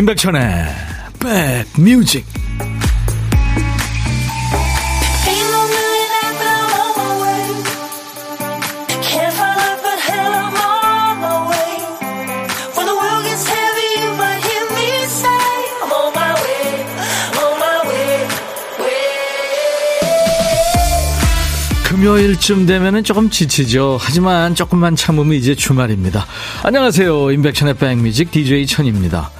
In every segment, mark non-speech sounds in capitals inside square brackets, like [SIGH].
임백천의 백뮤직 금요일쯤 되면은 조금 지치죠. 하지만 조금만 참으면 이제 주말입니다. 안녕하세요. 임백천의 백뮤직 DJ 천입니다.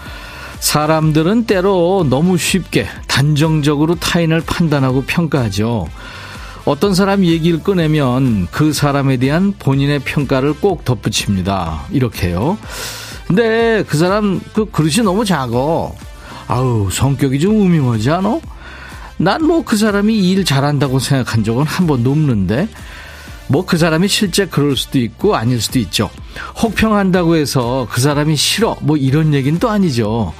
사람들은 때로 너무 쉽게 단정적으로 타인을 판단하고 평가하죠. 어떤 사람 얘기를 꺼내면 그 사람에 대한 본인의 평가를 꼭 덧붙입니다. 이렇게요. 근데 그 사람 그 그릇이 너무 작어. 아우 성격이 좀 우미하지 않아? 난뭐 그 사람이 일 잘한다고 생각한 적은 한 번도 없는데 뭐 그 사람이 실제 그럴 수도 있고 아닐 수도 있죠. 혹평한다고 해서 그 사람이 싫어 뭐 이런 얘기는 또 아니죠.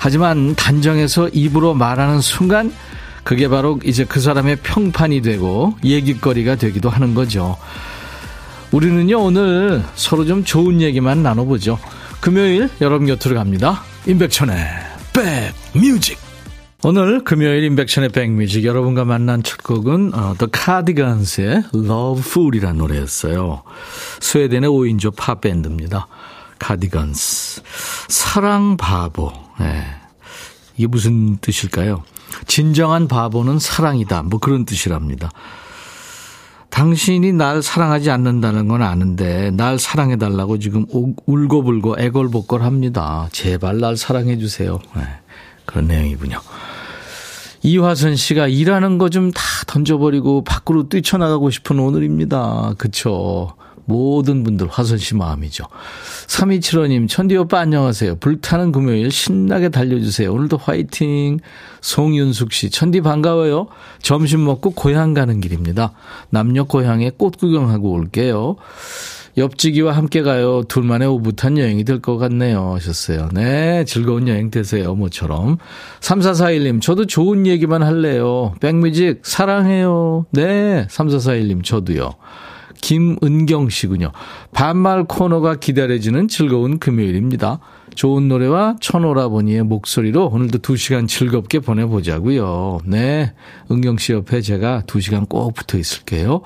하지만 단정해서 입으로 말하는 순간 그게 바로 이제 그 사람의 평판이 되고 얘기거리가 되기도 하는 거죠. 우리는요, 오늘 서로 좀 좋은 얘기만 나눠보죠. 금요일 여러분 곁으로 갑니다. 임백천의 백뮤직. 오늘 금요일 임백천의 백뮤직 여러분과 만난 첫 곡은 어, The Cardigans의 Love Fool이라는 노래였어요. 스웨덴의 5인조 팝밴드입니다. 카디건스. 사랑 바보. 네. 이게 무슨 뜻일까요? 진정한 바보는 사랑이다. 뭐 그런 뜻이랍니다. 당신이 날 사랑하지 않는다는 건 아는데 날 사랑해달라고 지금 울고불고 애걸복걸 합니다. 제발 날 사랑해주세요. 네. 그런 내용이군요. 이화선 씨가 일하는 거 좀 다 던져버리고 밖으로 뛰쳐나가고 싶은 오늘입니다. 그쵸. 모든 분들 화선 씨 마음이죠. 3275님, 천디 오빠 안녕하세요. 불타는 금요일 신나게 달려주세요. 오늘도 화이팅. 송윤숙 씨, 천디 반가워요. 점심 먹고 고향 가는 길입니다. 남녀 고향에 꽃 구경하고 올게요. 옆지기와 함께 가요. 둘만의 오붓한 여행이 될 것 같네요. 하셨어요. 네, 즐거운 여행 되세요. 모처럼. 3441님, 저도 좋은 얘기만 할래요. 백뮤직 사랑해요. 네, 3441님, 저도요. 김은경 씨군요. 반말 코너가 기다려지는 즐거운 금요일입니다. 좋은 노래와 천오라버니의 목소리로 오늘도 두 시간 즐겁게 보내보자고요. 네. 은경 씨 옆에 제가 두 시간 꼭 붙어 있을게요.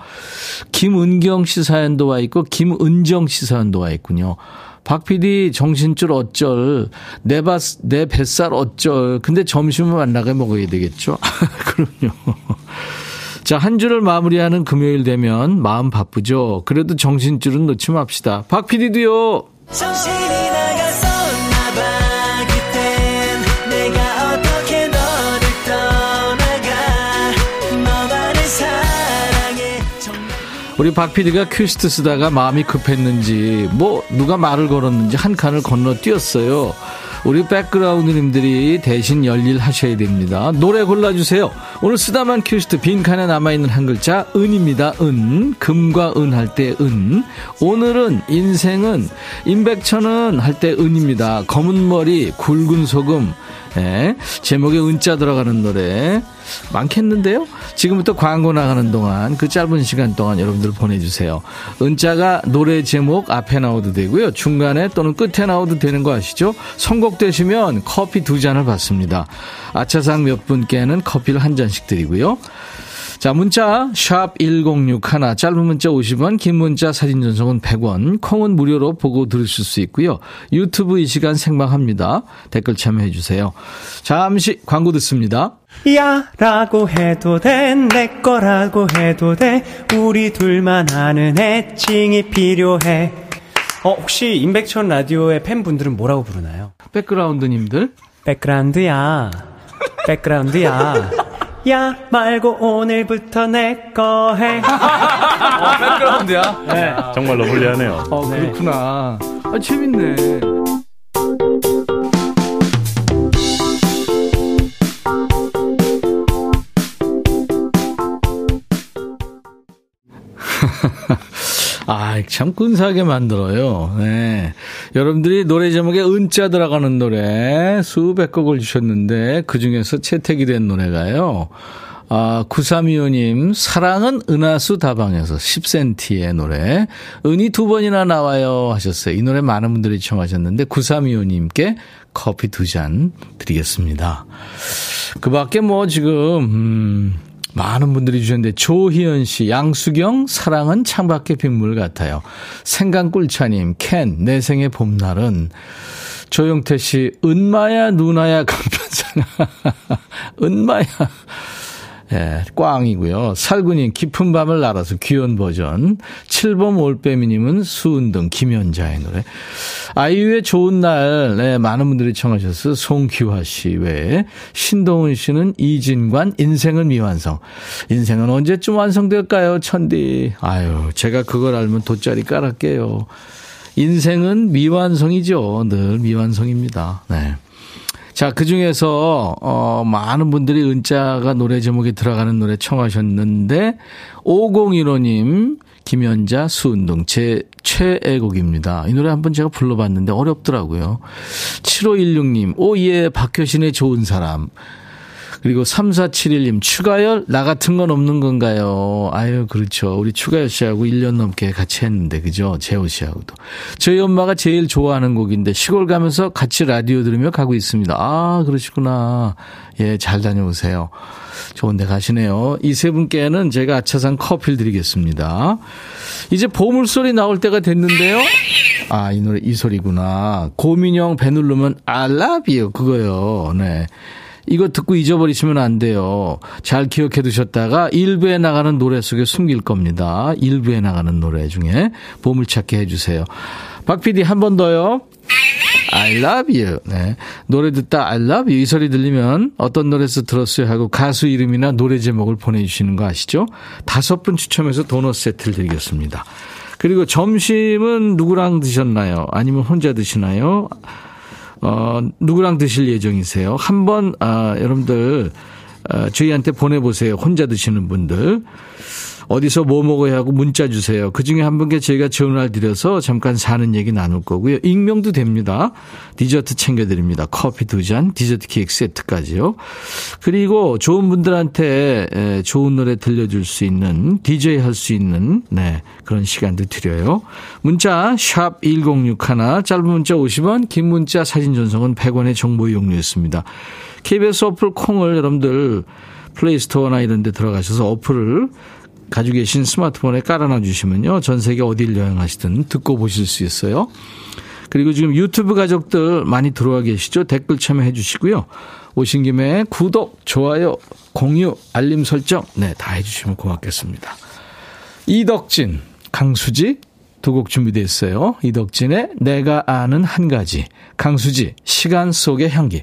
김은경 씨 사연도 와 있고, 김은정 씨 사연도 와 있군요. 박 PD 정신줄 어쩔, 내, 바, 내 뱃살 어쩔. 근데 점심은 만나게 먹어야 되겠죠? [LAUGHS] 그럼요. 자, 한 주를 마무리하는 금요일 되면 마음 바쁘죠. 그래도 정신줄은 놓지 맙시다. 박 PD도요. 우리 박 PD가 퀴스트 쓰다가 마음이 급했는지 뭐 누가 말을 걸었는지 한 칸을 건너 뛰었어요. 우리 백그라운드님들이 대신 열일 하셔야 됩니다. 노래 골라주세요. 오늘 쓰다만 큐시트 빈칸에 남아있는 한 글자 은입니다. 은 금과 은 할 때 은. 오늘은 인생은 임백천은 할 때 은입니다. 검은 머리 굵은 소금 예, 제목에 은자 들어가는 노래 많겠는데요? 지금부터 광고 나가는 동안 그 짧은 시간 동안 여러분들 보내주세요. 은자가 노래 제목 앞에 나오도 되고요. 중간에 또는 끝에 나오도 되는 거 아시죠? 선곡되시면 커피 두 잔을 받습니다. 아차상 몇 분께는 커피를 한 잔씩 드리고요. 자, 문자 샵 1061, 짧은 문자 50원, 긴 문자 사진 전송은 100원, 콩은 무료로 보고 들으실 수 있고요. 유튜브 이 시간 생방합니다. 댓글 참여해 주세요. 잠시 광고 듣습니다. 야 라고 해도 돼 내 거라고 해도 돼 우리 둘만 아는 애칭이 필요해 어 혹시 임백천 라디오의 팬분들은 뭐라고 부르나요? 백그라운드님들 백그라운드야 백그라운드야 야 말고 오늘부터 내 거 해. [LAUGHS] 어, 백그라운드야? 네. 정말로 불리하네요. 어, 그렇구나. 아, 재밌네. [LAUGHS] 아, 참 근사하게 만들어요. 네. 여러분들이 노래 제목에 은자 들어가는 노래 수백 곡을 주셨는데 그 중에서 채택이 된 노래가요. 아, 9325님, 사랑은 은하수 다방에서 10cm의 노래. 은이 두 번이나 나와요 하셨어요. 이 노래 많은 분들이 청하셨는데, 9325님께 커피 두 잔 드리겠습니다. 그 밖에 뭐 지금, 음, 많은 분들이 주셨는데 조희연 씨, 양수경 사랑은 창밖의 빗물 같아요. 생강꿀차님, 캔 내 생의 봄날은. 조영태 씨, 은마야 누나야 강변상. [LAUGHS] 은마야 예, 꽝이고요. 살구님 깊은 밤을 날아서 귀여운 버전. 7번 올빼미님은 수은등 김연자의 노래. 아이유의 좋은 날 네, 많은 분들이 청하셨어요. 송기화 씨 외에 신동훈 씨는 이진관 인생은 미완성. 인생은 언제쯤 완성될까요? 천디. 아유 제가 그걸 알면 돗자리 깔았게요. 인생은 미완성이죠. 늘 미완성입니다. 네. 자, 그 중에서, 어, 많은 분들이 은자가 노래 제목에 들어가는 노래 청하셨는데, 5015님, 김연자, 수운동, 제 최애곡입니다. 이 노래 한번 제가 불러봤는데 어렵더라고요. 7516님, 오, 예, 박효신의 좋은 사람. 그리고 3471님, 추가열, 나 같은 건 없는 건가요? 아유, 그렇죠. 우리 추가열 씨하고 1년 넘게 같이 했는데, 그죠? 재호 씨하고도. 저희 엄마가 제일 좋아하는 곡인데, 시골 가면서 같이 라디오 들으며 가고 있습니다. 아, 그러시구나. 예, 잘 다녀오세요. 좋은 데 가시네요. 이 세 분께는 제가 아차산 커피를 드리겠습니다. 이제 보물소리 나올 때가 됐는데요. 아, 이 노래 이 소리구나. 고민형 배 누르면 I love you 그거요. 네. 이거 듣고 잊어버리시면 안 돼요. 잘 기억해 두셨다가 일부에 나가는 노래 속에 숨길 겁니다. 일부에 나가는 노래 중에 보물찾기 해주세요. 박 PD 한 번 더요. I love you. 네. 노래 듣다 I love you 이 소리 들리면 어떤 노래에서 들었어요 하고 가수 이름이나 노래 제목을 보내주시는 거 아시죠? 다섯 분 추첨해서 도넛 세트를 드리겠습니다. 그리고 점심은 누구랑 드셨나요? 아니면 혼자 드시나요? 어, 누구랑 드실 예정이세요? 한번, 아, 여러분들, 아, 저희한테 보내보세요. 혼자 드시는 분들. 어디서 뭐 먹어야 하고 문자 주세요. 그 중에 한 분께 저희가 전화를 드려서 잠깐 사는 얘기 나눌 거고요. 익명도 됩니다. 디저트 챙겨드립니다. 커피 두 잔, 디저트 케이크 세트까지요. 그리고 좋은 분들한테 좋은 노래 들려줄 수 있는, DJ 할 수 있는, 네, 그런 시간도 드려요. 문자, 샵 1061, 짧은 문자 50원, 긴 문자 사진 전송은 100원의 정보 이용료였습니다. KBS 어플 콩을 여러분들 플레이스토어나 이런 데 들어가셔서 어플을 가지고 계신 스마트폰에 깔아놔 주시면요. 전 세계 어딜 여행하시든 듣고 보실 수 있어요. 그리고 지금 유튜브 가족들 많이 들어와 계시죠? 댓글 참여해 주시고요. 오신 김에 구독, 좋아요, 공유, 알림 설정, 네, 다 해주시면 고맙겠습니다. 이덕진, 강수지, 두 곡 준비되어 있어요. 이덕진의 내가 아는 한 가지, 강수지, 시간 속의 향기.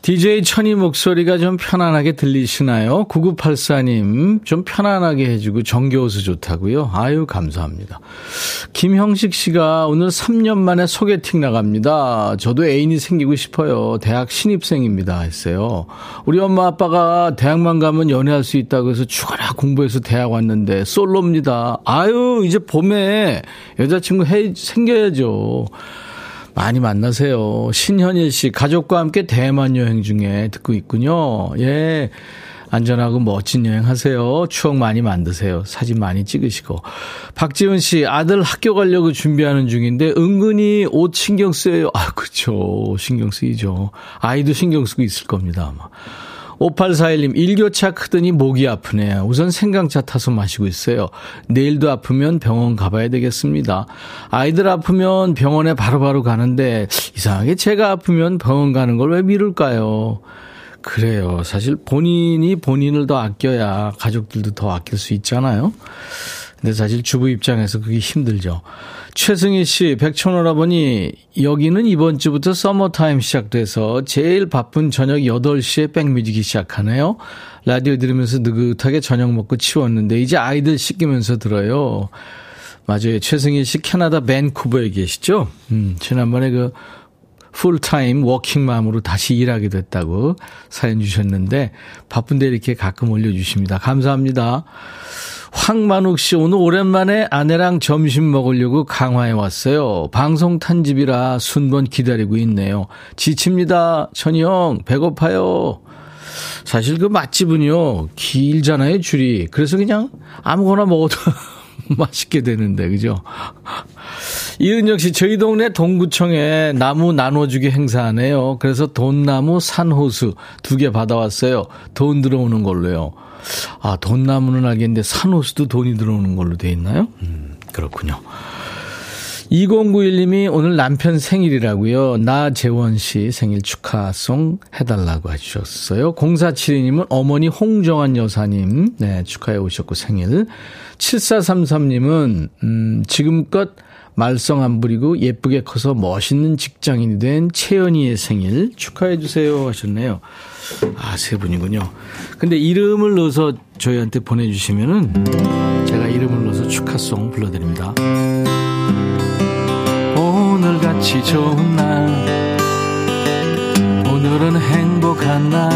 DJ 천이 목소리가 좀 편안하게 들리시나요? 9984님, 좀 편안하게 해주고 정겨워서 좋다고요? 아유, 감사합니다. 김형식 씨가 오늘 3년 만에 소개팅 나갑니다. 저도 애인이 생기고 싶어요. 대학 신입생입니다. 했어요. 우리 엄마 아빠가 대학만 가면 연애할 수 있다고 해서 죽어라 공부해서 대학 왔는데 솔로입니다. 아유, 이제 봄에 여자친구 해, 생겨야죠. 많이 만나세요. 신현일 씨, 가족과 함께 대만 여행 중에 듣고 있군요. 예. 안전하고 멋진 여행 하세요. 추억 많이 만드세요. 사진 많이 찍으시고. 박지훈 씨, 아들 학교 가려고 준비하는 중인데 은근히 옷 신경 쓰여요. 아, 그쵸. 신경 쓰이죠. 아이도 신경 쓰고 있을 겁니다, 아마. 5841님, 일교차 크더니 목이 아프네요. 우선 생강차 타서 마시고 있어요. 내일도 아프면 병원 가봐야 되겠습니다. 아이들 아프면 병원에 바로바로 바로 가는데, 이상하게 제가 아프면 병원 가는 걸 왜 미룰까요? 그래요. 사실 본인이 본인을 더 아껴야 가족들도 더 아낄 수 있잖아요. 근데 사실 주부 입장에서 그게 힘들죠. 최승희 씨, 백천오라버니, 여기는 이번 주부터 서머타임 시작돼서 제일 바쁜 저녁 8시에 백뮤직이 시작하네요. 라디오 들으면서 느긋하게 저녁 먹고 치웠는데, 이제 아이들 씻기면서 들어요. 맞아요. 최승희 씨 캐나다 밴쿠버에 계시죠? 음, 지난번에 그 풀타임 워킹맘으로 다시 일하게 됐다고 사연 주셨는데 바쁜데 이렇게 가끔 올려주십니다. 감사합니다. 황만욱 씨, 오늘 오랜만에 아내랑 점심 먹으려고 강화에 왔어요. 방송 탄집이라 순번 기다리고 있네요. 지칩니다. 천이 형, 배고파요. 사실 그 맛집은요, 길잖아요, 줄이. 그래서 그냥 아무거나 먹어도 [LAUGHS] [LAUGHS] 맛있게 되는데, 그죠? 이은혁 씨, 저희 동네 동구청에 나무 나눠주기 행사하네요. 그래서 돈나무 산호수 두 개 받아왔어요. 돈 들어오는 걸로요. 아, 돈나무는 알겠는데 산호수도 돈이 들어오는 걸로 돼 있나요? 음, 그렇군요. 2091님이 오늘 남편 생일이라고요. 나재원 씨 생일 축하송 해달라고 해주셨어요. 0472님은 어머니 홍정환 여사님 네 축하해 오셨고 생일. 7433님은 음, 지금껏 말썽 안 부리고 예쁘게 커서 멋있는 직장인이 된 채연이의 생일 축하해 주세요 하셨네요. 아, 세 분이군요. 근데 이름을 넣어서 저희한테 보내주시면은 제가 이름을 넣어서 축하송 불러드립니다. 오늘같이 좋은 날, 오늘은 행복한 날,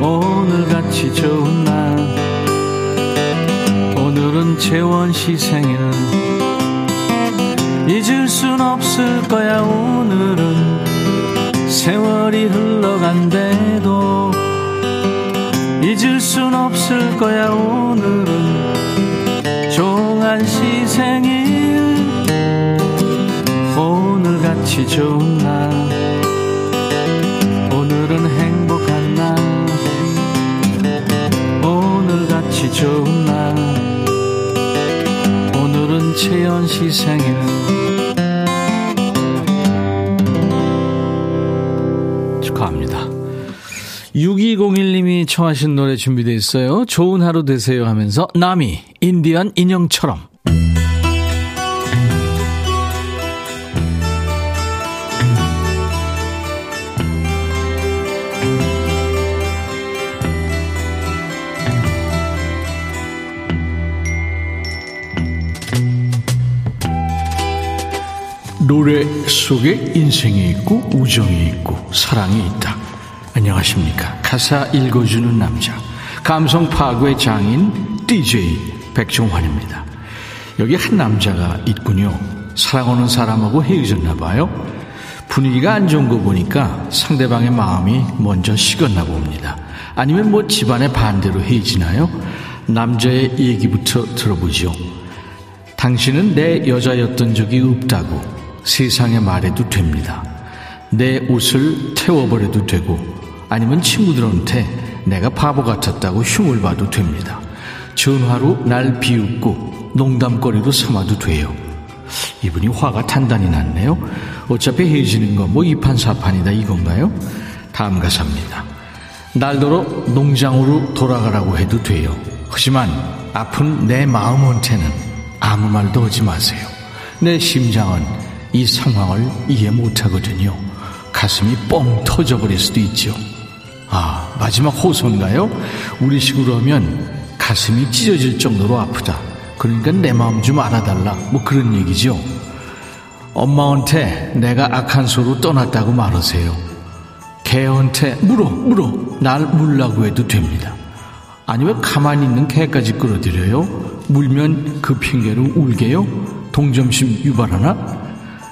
오늘 같이 좋은 날, 오늘은 재원 씨 생일. 잊을 순 없을 거야 오늘은. 세월이 흘러간대도 잊을 순 없을 거야 오늘은. 종한 시 생일 오늘같이 좋은 날. 오늘은 행복한 날. 오늘같이 좋은 날. 오늘은 채연 시 생일. 6201님이 청하신 노래 준비되어 있어요. 좋은 하루 되세요 하면서 나미 인디언 인형처럼 노래 속에 인생이 있고 우정이 있고 사랑이 있다. 안녕하십니까. 가사 읽어주는 남자. 감성 파괴 장인 DJ 백종환입니다. 여기 한 남자가 있군요. 사랑하는 사람하고 헤어졌나 봐요. 분위기가 안 좋은 거 보니까 상대방의 마음이 먼저 식었나 봅니다. 아니면 뭐 집안의 반대로 헤어지나요? 남자의 얘기부터 들어보죠. 당신은 내 여자였던 적이 없다고 세상에 말해도 됩니다. 내 옷을 태워버려도 되고 아니면 친구들한테 내가 바보 같았다고 흉을 봐도 됩니다. 전화로 날 비웃고 농담거리로 삼아도 돼요. 이분이 화가 단단히 났네요. 어차피 헤어지는 거 뭐 이판사판이다 이건가요? 다음 가사입니다. 날더러 농장으로 돌아가라고 해도 돼요. 하지만 아픈 내 마음한테는 아무 말도 하지 마세요. 내 심장은 이 상황을 이해 못하거든요. 가슴이 뻥 터져버릴 수도 있죠. 아, 마지막 호소인가요? 우리 식으로 하면 가슴이 찢어질 정도로 아프다. 그러니까 내 마음 좀 알아달라. 뭐 그런 얘기죠. 엄마한테 내가 악한 소로 떠났다고 말하세요. 개한테 물어, 물어. 날 물라고 해도 됩니다. 아니면 가만히 있는 개까지 끌어들여요? 물면 그 핑계로 울게요? 동점심 유발하나?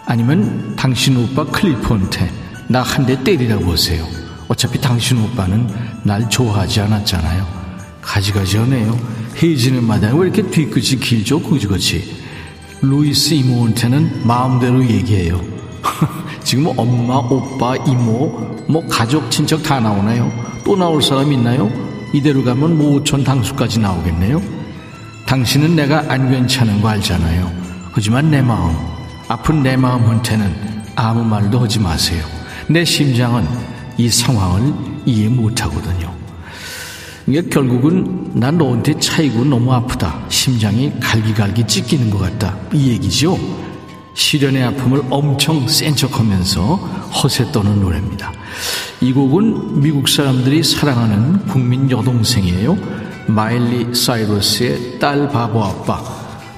아니면 당신 오빠 클리프한테 나 한 대 때리라고 하세요. 어차피 당신 오빠는 날 좋아하지 않았잖아요. 가지가지 하네요. 헤어지는 마당에 왜 이렇게 뒤끝이 길죠? 그지같이. 루이스 이모한테는 마음대로 얘기해요. [LAUGHS] 지금 엄마, 오빠, 이모, 뭐 가족, 친척 다 나오나요? 또 나올 사람 있나요? 이대로 가면 모천 당수까지 나오겠네요. 당신은 내가 안 괜찮은 거 알잖아요. 하지만 내 마음, 아픈 내 마음한테는 아무 말도 하지 마세요. 내 심장은 이 상황을 이해 못하거든요. 이게 결국은 난 너한테 차이고 너무 아프다. 심장이 갈기갈기 찢기는 것 같다. 이 얘기죠. 시련의 아픔을 엄청 센 척하면서 허세 떠는 노래입니다. 이 곡은 미국 사람들이 사랑하는 국민 여동생이에요. 마일리 사이러스의 딸 바보 아빠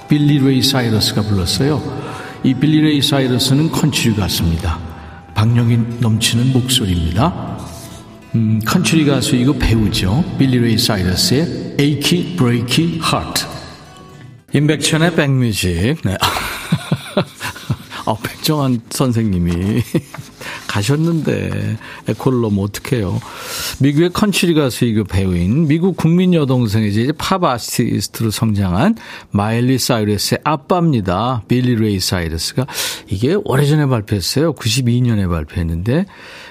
빌리 레이 사이러스가 불렀어요. 이 빌리 레이 사이러스는 country 가수입니다. 박력이 넘치는 목소리입니다. 음, country 가수이고 배우죠. 빌리 레이 사이러스의 Achy Breaky Heart. 임백천의 백뮤직. 네. 아, 백정환 선생님이 [LAUGHS] 가셨는데 에코를 넣으면 어떡해요. 미국의 country 가수 이고 배우인 미국 국민 여동생이지 팝 아티스트로 성장한 마일리 사이러스의 아빠입니다. 빌리 레이 사이러스가 이게 오래전에 발표했어요. 92년에 발표했는데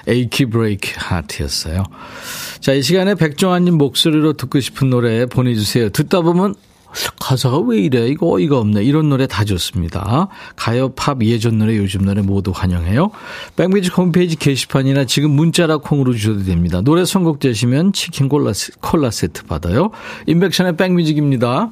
Achy Breaky Heart였어요. 자, 이 시간에 백종환님 목소리로 듣고 싶은 노래 보내주세요. 듣다 보면 가사가 왜 이래? 이거 어이가 없네. 이런 노래 다 좋습니다. 가요, 팝, 예전 노래, 요즘 노래 모두 환영해요. 백뮤직 홈페이지 게시판이나 지금 문자라 콩으로 주셔도 됩니다. 노래 선곡 되시면 치킨 콜라, 콜라 세트 받아요. 인백션의 백뮤직입니다.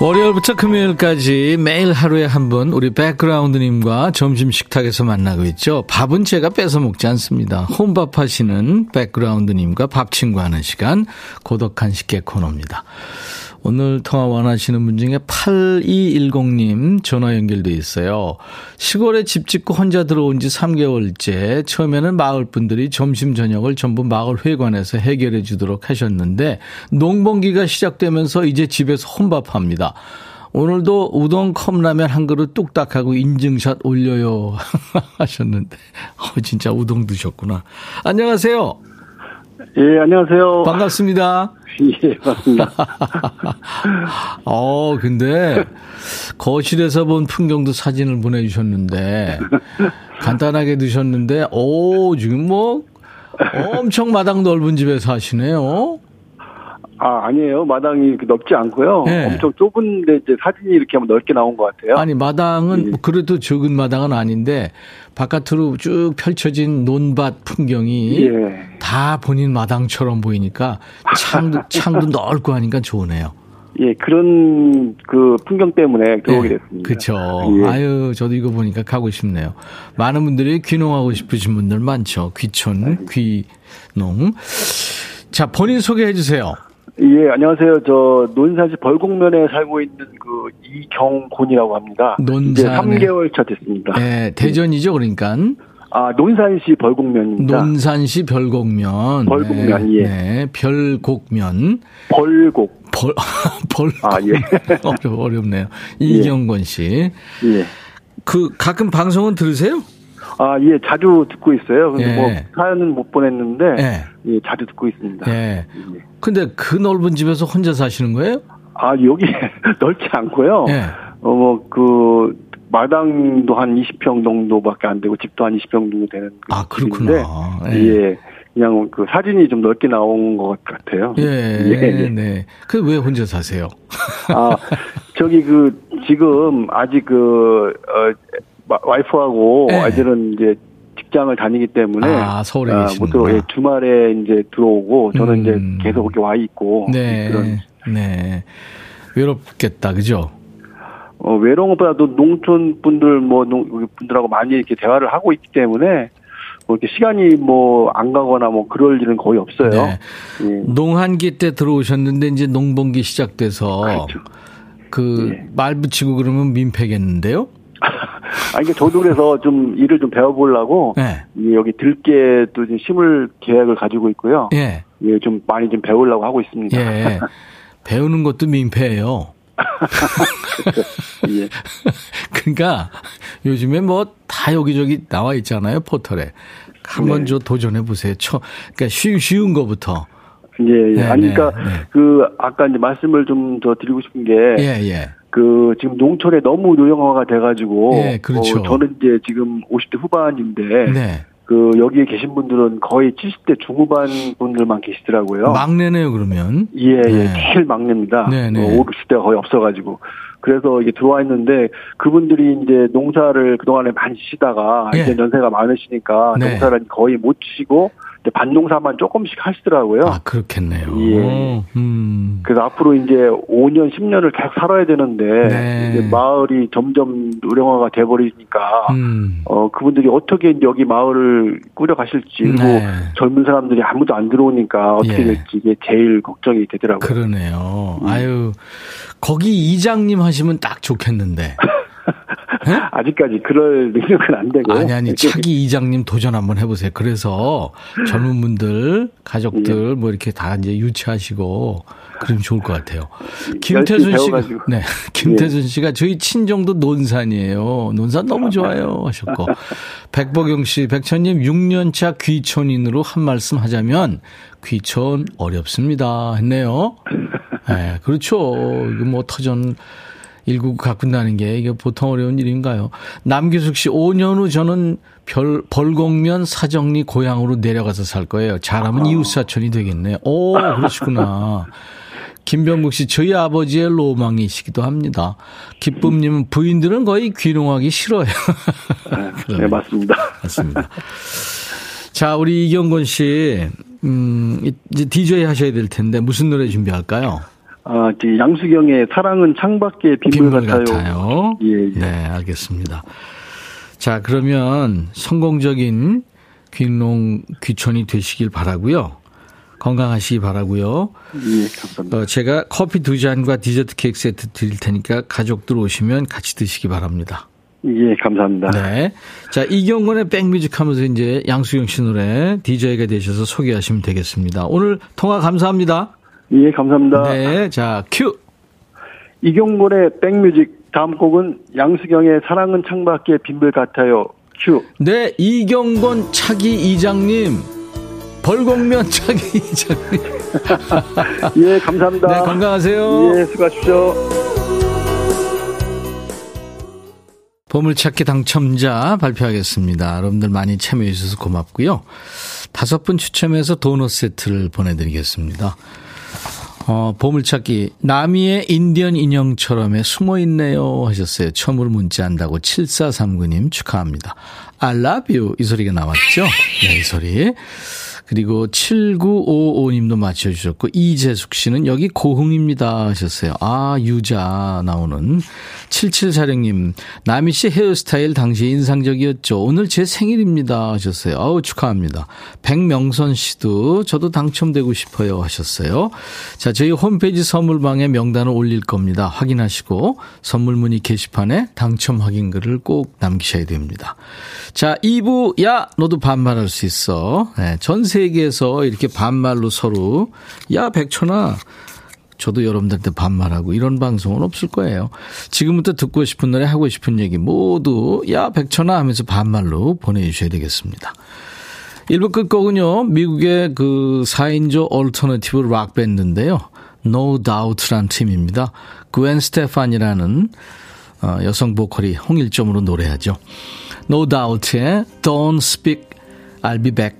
월요일부터 금요일까지 매일 하루에 한 번 우리 백그라운드님과 점심 식탁에서 만나고 있죠. 밥은 제가 뺏어 먹지 않습니다. 혼밥 하시는 백그라운드님과 밥 친구 하는 시간 고독한 식객 코너입니다. 오늘 통화 원하시는 분 중에 8210님 전화 연결돼 있어요. 시골에 집 짓고 혼자 들어온 지 3개월째 처음에는 마을 분들이 점심 저녁을 전부 마을 회관에서 해결해 주도록 하셨는데 농번기가 시작되면서 이제 집에서 혼밥합니다. 오늘도 우동 컵라면 한 그릇 뚝딱 하고 인증샷 올려요 [LAUGHS] 하셨는데 어 진짜 우동 드셨구나. 안녕하세요. 예, 안녕하세요. 반갑습니다. [LAUGHS] 예, 반갑습니다. [LAUGHS] 어, 근데 거실에서 본 풍경도 사진을 보내주셨는데 간단하게 드셨는데 오 지금 뭐 엄청 마당 넓은 집에 사시네요. 아, 아니에요. 마당이 넓지 않고요. 네. 엄청 좁은데 이제 사진이 이렇게 하면 넓게 나온 것 같아요. 아니 마당은 예. 그래도 적은 마당은 아닌데 바깥으로 쭉 펼쳐진 논밭 풍경이 예. 다 본인 마당처럼 보이니까 창도 [LAUGHS] 창도 넓고 하니까 좋으네요. 예, 그런 그 풍경 때문에 들어오게 됐습니다. 그렇죠. 예. 아유, 저도 이거 보니까 가고 싶네요. 많은 분들이 귀농하고 싶으신 분들 많죠. 귀촌, 귀농. 자, 본인 소개해 주세요. 예, 안녕하세요. 저 논산시 벌곡면에 살고 있는 그 이경곤이라고 합니다. 이제 논산에. 3개월 차 됐습니다. 네, 대전이죠, 그러니까. 아, 논산시 벌곡면입니다. 논산시 별곡면. 벌곡면, 네, 예. 네, 별곡면. 벌곡. 벌, [LAUGHS] 벌. 아, 예. [LAUGHS] 어려, 어렵네요. 이경권 씨. 예. 그, 가끔 방송은 들으세요? 아, 예, 자주 듣고 있어요. 근데 예. 뭐 사연은 못 보냈는데 예. 예, 자주 듣고 있습니다. 예. 예. 근데 그 넓은 집에서 혼자 사시는 거예요? 아, 여기 [LAUGHS] 넓지 않고요. 예. 어, 뭐, 그, 마당도 한 20평 정도밖에 안 되고, 집도 한 20평 정도 되는. 그 아, 집인데, 그렇구나. 예. 예. 그냥 그 사진이 좀 넓게 나온 것 같아요. 예, 예. 네. 그 왜 혼자 사세요? 아, 저기 그, 지금 아직 그, 어, 마- 와이프하고 예. 아이들은 이제 직장을 다니기 때문에. 아, 서울에 못 계시는구나. 들어, 예, 주말에 이제 들어오고, 저는 음. 이제 계속 이렇게 와 있고. 네, 그런 네. 외롭겠다, 그죠? 어, 외로운 것보다도 농촌 분들, 뭐, 농, 분들하고 많이 이렇게 대화를 하고 있기 때문에, 뭐 이렇게 시간이 뭐, 안 가거나 뭐, 그럴 일은 거의 없어요. 네. 예. 농한기 때 들어오셨는데 이제 농번기 시작돼서 그렇죠. 그 예. 말 붙이고 그러면 민폐겠는데요? 아, 이게 저도 그래서 좀 일을 좀 배워보려고, 네. 이 여기 들깨도 좀 심을 계획을 가지고 있고요. 예. 예, 좀 많이 좀 배우려고 하고 있습니다. 예. 배우는 것도 민폐예요. [LAUGHS] 예. 그러니까 요즘에 뭐 다 여기저기 나와 있잖아요, 포털에. 한번 네. 저 도전해 보세요. 초, 그러니까 쉬운, 쉬운 거부터. 예, 예. 네, 아니, 네, 그러니까 네. 그 아까 이제 말씀을 좀 더 드리고 싶은 게 예, 예. 그 지금 농촌에 너무 요령화가 돼가지고 예, 그렇죠. 어, 저는 이제 지금 50대 후반인데 네. 그 여기에 계신 분들은 거의 70대 중후반 분들만 계시더라고요. 막내네요, 그러면. 예, 예, 네. 제일 막내입니다. 네, 네. 어, 5, 60대가 거의 없어가지고. 그래서 이게 들어와 있는데 그분들이 이제 농사를 그동안에 많이 치다가 예. 이제 연세가 많으시니까 네. 농사를 거의 못 치시고 이제 반농사만 조금씩 하시더라고요. 아, 그렇겠네요. 예. 음. 그래서 앞으로 이제 5년, 10년을 계속 살아야 되는데 네. 이제 마을이 점점 노령화가 돼버리니까 음. 어 그분들이 어떻게 여기 마을을 꾸려 가실지 그리고 네. 젊은 사람들이 아무도 안 들어오니까 어떻게 예. 될지 이게 제일 걱정이 되더라고요. 그러네요. 아유, 거기 이장님 하시면 딱 좋겠는데. [LAUGHS] [LAUGHS] 아직까지 그럴 능력은 안 되고. 아니, 아니, 차기 이장님 도전 한번 해보세요. 그래서 젊은 분들, 가족들, 뭐 이렇게 다 이제 유치하시고, 그러면 좋을 것 같아요. 김태순 씨가. 네. [LAUGHS] 김태순 씨가 저희 친정도 논산이에요. 논산 너무 좋아요. 하셨고. [LAUGHS] 백보경 씨, 백천님 6년차 귀촌인으로 한 말씀 하자면, 귀촌 어렵습니다. 했네요. 네, 그렇죠. 이거 뭐 터전, 일구 가꾼다는 게 이게 보통 어려운 일인가요? 남기숙 씨, 5년 후 저는 별, 벌곡면 사정리 고향으로 내려가서 살 거예요. 잘하면 이웃사촌이 되겠네요. 오, 그러시구나. [LAUGHS] 김병국 씨, 저희 아버지의 로망이시기도 합니다. 기쁨님은 부인들은 거의 귀농하기 싫어요. 네, [LAUGHS] 맞습니다. 맞습니다. 자, 우리 이경곤 씨, 음, 이제 DJ 하셔야 될 텐데 무슨 노래 준비할까요? 아, 양수경의 사랑은 창밖의 빗물, 빗물 같아요. 같아요. 예, 예. 네, 알겠습니다. 자, 그러면 성공적인 귀농 귀촌이 되시길 바라고요. 건강하시기 바라고요. 예, 감사합니다. 어, 제가 커피 두 잔과 디저트 케이크 세트 드릴 테니까 가족들 오시면 같이 드시기 바랍니다. 예, 감사합니다. 네. 자, 이경건의 백뮤직 하면서 이제 양수경 씨 노래 DJ가 되셔서 소개하시면 되겠습니다. 오늘 통화 감사합니다. 예, 감사합니다. 네. 자, 큐. 이경곤의 백뮤직 다음 곡은 양수경의 사랑은 창밖의 빗물 같아요. 큐. 네, 이경건 차기 이장님. 벌곡면 차기 이장님. [LAUGHS] 예, 감사합니다. 네, 건강하세요. 예, 수고하십시오. 보물찾기 당첨자 발표하겠습니다. 여러분들 많이 참여해 주셔서 고맙고요. 다섯 분 추첨해서 도넛 세트를 보내드리겠습니다. 어, 보물찾기 나미의 인디언 인형처럼에 숨어 있네요 하셨어요. 처음으로 문자한다고 7439님 축하합니다. I love you 이 소리가 나왔죠? 네, 이 소리. 그리고 7955님도 맞춰주셨고 이재숙 씨는 여기 고흥입니다 하셨어요. 아 유자 나오는 7746님 남희 씨 헤어스타일 당시에 인상적이었죠. 오늘 제 생일입니다 하셨어요. 아우 축하합니다. 백명선 씨도 저도 당첨되고 싶어요 하셨어요. 자 저희 홈페이지 선물방에 명단을 올릴 겁니다. 확인하시고 선물 문의 게시판에 당첨 확인글을 꼭 남기셔야 됩니다. 자 2부 야 너도 반말할 수 있어. 네, 전세 계에서 이렇게 반말로 서로 야 백천아 저도 여러분들한테 반말하고 이런 방송은 없을 거예요. 지금부터 듣고 싶은 노래 하고 싶은 얘기 모두 야 백천아 하면서 반말로 보내주셔야 되겠습니다. 1부 끝곡은요. 미국의 그 4인조 alternative rock 밴드인데요. No Doubt란 팀입니다. 그웬 스테파니라는 어, 여성 보컬이 홍일점으로 노래하죠. No Doubt의 Don't Speak, I'll Be Back.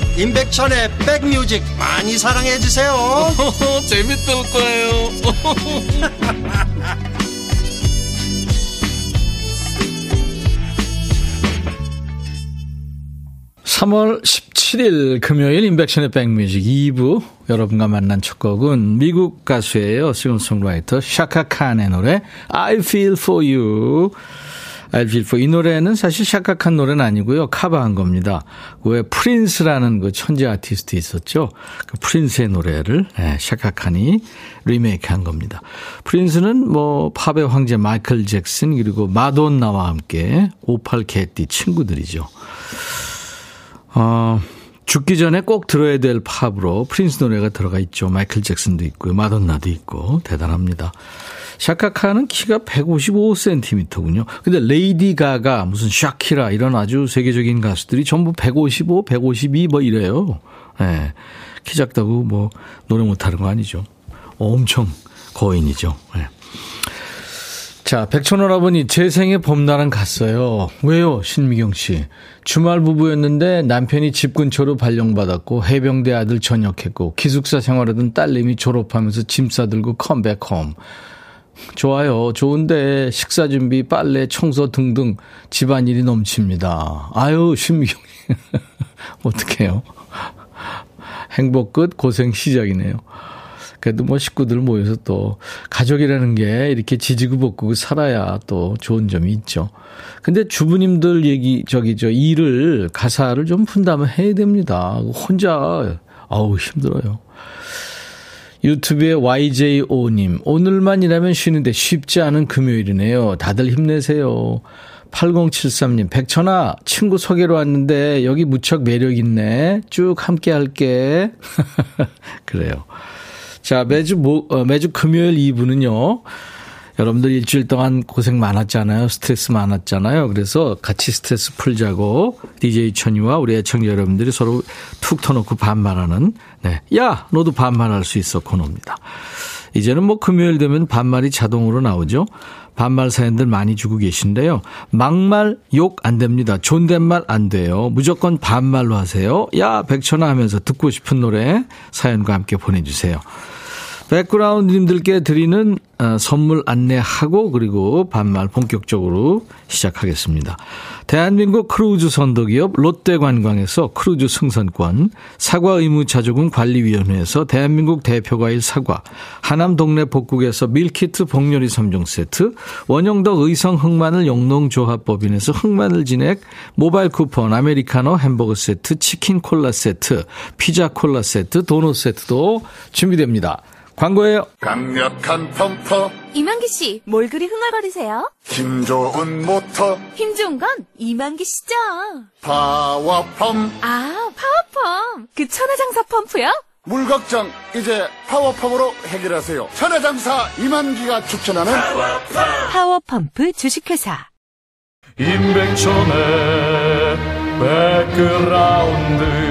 임백천의 백뮤직 많이 사랑해 주세요. [LAUGHS] 재밌을 거예요. [LAUGHS] 3월 17일 금요일 인백션의 백뮤직 2부. 여러분과 만난 첫 곡은 미국 가수예요. 싱어송라이터 샤카 칸의 노래 I Feel For You I Feel For. 이 노래는 사실 샤카칸 노래는 아니고요. cover한 겁니다. 왜 프린스라는 그 천재 아티스트 있었죠? 그 프린스의 노래를 네, 샤카칸이 리메이크 한 겁니다. 프린스는 뭐 팝의 황제 마이클 잭슨 그리고 마돈나와 함께 오팔 개띠 친구들이죠. 어, 죽기 전에 꼭 들어야 될 팝으로 프린스 노래가 들어가 있죠. 마이클 잭슨도 있고요. 마돈나도 있고 대단합니다. 샤키라는 키가 155cm군요. 근데 레이디 가가 무슨 샤키라 이런 아주 세계적인 가수들이 전부 155, 152 뭐 이래요. 예. 네. 키 작다고 뭐 노래 못하는 거 아니죠. 엄청 거인이죠. 네. 자, 백천 오라버니, 제 생에 봄날은 갔어요. 왜요, 신미경 씨? 주말 부부였는데 남편이 집 근처로 발령받았고, 해병대 아들 전역했고, 기숙사 생활하던 딸님이 졸업하면서 짐 싸들고 come back home. 좋아요. 좋은데, 식사 준비, 빨래, 청소 등등 집안일이 넘칩니다. 아유, 씨. [LAUGHS] 어떡해요. 행복 끝, 고생 시작이네요. 그래도 뭐 식구들 모여서 또 가족이라는 게 이렇게 지지고 볶고 살아야 또 좋은 점이 있죠. 근데 주부님들 얘기 저기 저 일을 가사를 좀 푼다면 해야 됩니다. 혼자 아우 힘들어요. 유튜브에 YJO님, 오늘만 일하면 쉬는데 쉽지 않은 금요일이네요. 다들 힘내세요. 8073님, 백천아, 친구 소개로 왔는데 여기 무척 매력있네. 쭉 함께 할게. [LAUGHS] 그래요. 자, 매주, 모, 어, 매주 금요일 2부는요. 여러분들 일주일 동안 고생 많았잖아요. 스트레스 많았잖아요. 그래서 같이 스트레스 풀자고 DJ 천이와 우리 애청자 여러분들이 서로 툭 터놓고 반말하는, 네. 야! 너도 반말할 수 있어. 코너입니다. 이제는 뭐 금요일 되면 반말이 자동으로 나오죠. 반말 사연들 많이 주고 계신데요. 막말 욕 안 됩니다. 존댓말 안 돼요. 무조건 반말로 하세요. 야, 백천아 하면서 듣고 싶은 노래 사연과 함께 보내주세요. 백그라운드님들께 드리는 어, 선물 안내하고 그리고 반말 본격적으로 시작하겠습니다. 대한민국 크루즈 선도기업 롯데관광에서 크루즈 승선권, 사과 의무 자조금 관리위원회에서 대한민국 대표과일 사과, 하남 동네 복국에서 밀키트 복요리 3종 세트, 원형덕 의성 흑마늘 영농조합법인에서 흑마늘 진액, 모바일 쿠폰, 아메리카노 햄버거 세트, 치킨 콜라 세트, 피자 콜라 세트, 도넛 세트도 준비됩니다. 광고예요. 강력한 펌프 이만기 씨, 뭘 그리 흥얼거리세요? 힘 좋은 모터 힘 좋은 건 이만기 씨죠. 파워펌 아, 파워펌. 그 천하장사 펌프요? 물 걱정 이제 파워펌으로 해결하세요. 천하장사 이만기가 추천하는 파워펌프 주식회사. 임백천의 백그라운드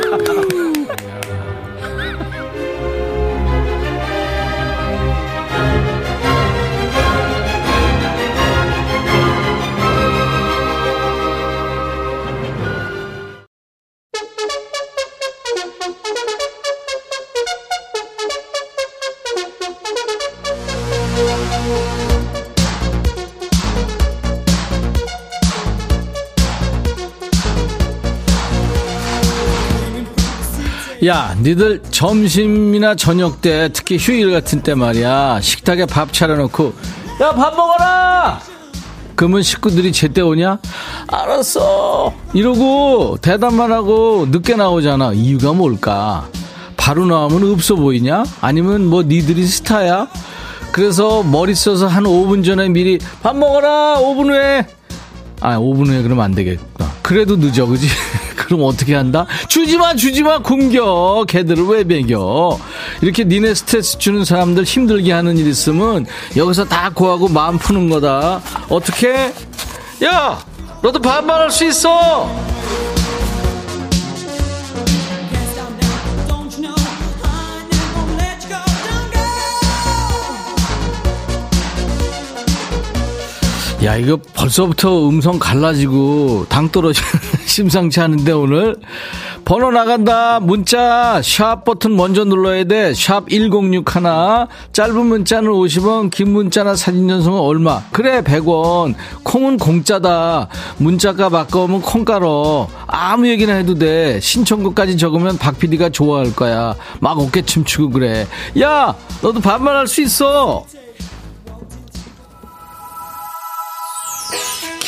야, 니들 점심이나 저녁 때, 특히 휴일 같은 때 말이야, 식탁에 밥 차려놓고, 야, 밥 먹어라! 그러면 식구들이 제때 오냐? 알았어! 이러고 대답만 하고 늦게 나오잖아. 이유가 뭘까? 바로 나오면 없어 보이냐? 아니면 뭐 니들이 스타야? 그래서 머리 써서 한 5분 전에 미리 밥 먹어라! 5분 후에! 아, 5분 후에 그러면 안 되겠다. 그래도 늦어, 그지? [LAUGHS] 그럼 어떻게 한다? 주지마, 주지마, 굶겨. 걔들을 왜 먹여? 이렇게 니네 스트레스 주는 사람들 힘들게 하는 일 있으면 여기서 다 고하고 마음 푸는 거다. 어떻게? 야! 너도 반말할 수 있어! 야, 이거 벌써부터 음성 갈라지고 당 떨어지는 [LAUGHS] 심상치 않은데 오늘 번호 나간다. 문자 샵 버튼 먼저 눌러야 돼. 샵 1061. 짧은 문자는 50원, 긴 문자나 사진 전송은 얼마? 그래 100원. 콩은 공짜다. 문자값 아까우면 콩가로 아무 얘기나 해도 돼. 신청곡까지 적으면 박 PD가 좋아할 거야. 막 어깨 춤추고 그래. 야, 너도 반말할 수 있어.